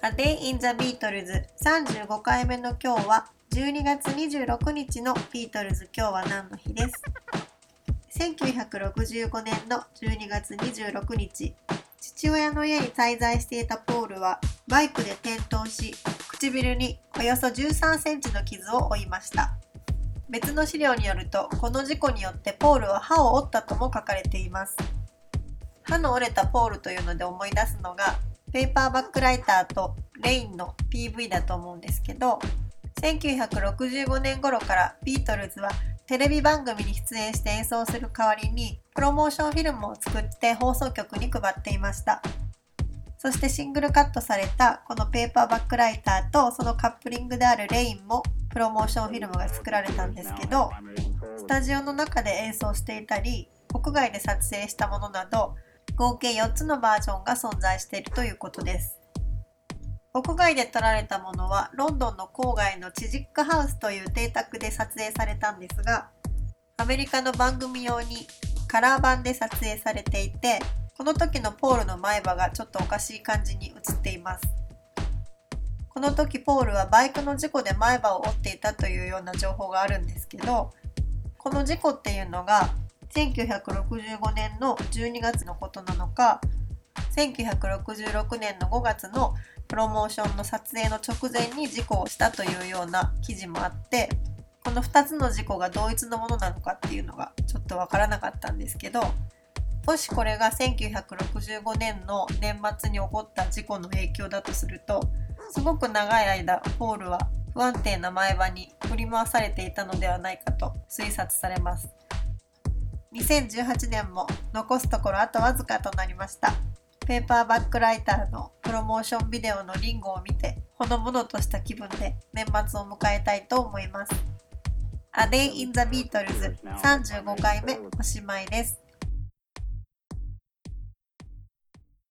A Day in the Beatles 35回目の今日は12月26日のビートルズ。今日は何の日です？1965年の12月26日。父親の家に滞在していたポールはバイクで転倒し唇におよそ13センチの傷を負いました。別の資料によるとこの事故によってポールは歯を折ったとも書かれています。歯の折れたポールというので思い出すのがペーパーバックライターとレインの PV だと思うんですけど1965年頃からビートルズはテレビ番組に出演して演奏する代わりにプロモーションフィルムを作って放送局に配っていました。そしてシングルカットされたこのペーパーバックライターとそのカップリングであるレインもプロモーションフィルムが作られたんですけどスタジオの中で演奏していたり国外で撮影したものなど合計4つのバージョンが存在しているということです。屋外で撮られたものはロンドンの郊外のチジックハウスという邸宅で撮影されたんですがアメリカの番組用にカラー版で撮影されていてこの時のポールの前歯がちょっとおかしい感じに映っています。この時ポールはバイクの事故で前歯を折っていたというような情報があるんですけどこの事故っていうのが1965年の12月のことなのか1966年の5月のプロモーションの撮影の直前に事故をしたというような記事もあってこの2つの事故が同一のものなのかっていうのがちょっとわからなかったんですけどもしこれが1965年の年末に起こった事故の影響だとするとすごく長い間ポールは不安定な前歯に振り回されていたのではないかと推察されます。2018年も残すところあとわずかとなりました。ペーパーバックライターのプロモーションビデオのリンゴを見てほのぼのとした気分で年末を迎えたいと思います。A Day in the Beatles 35回目おしまいです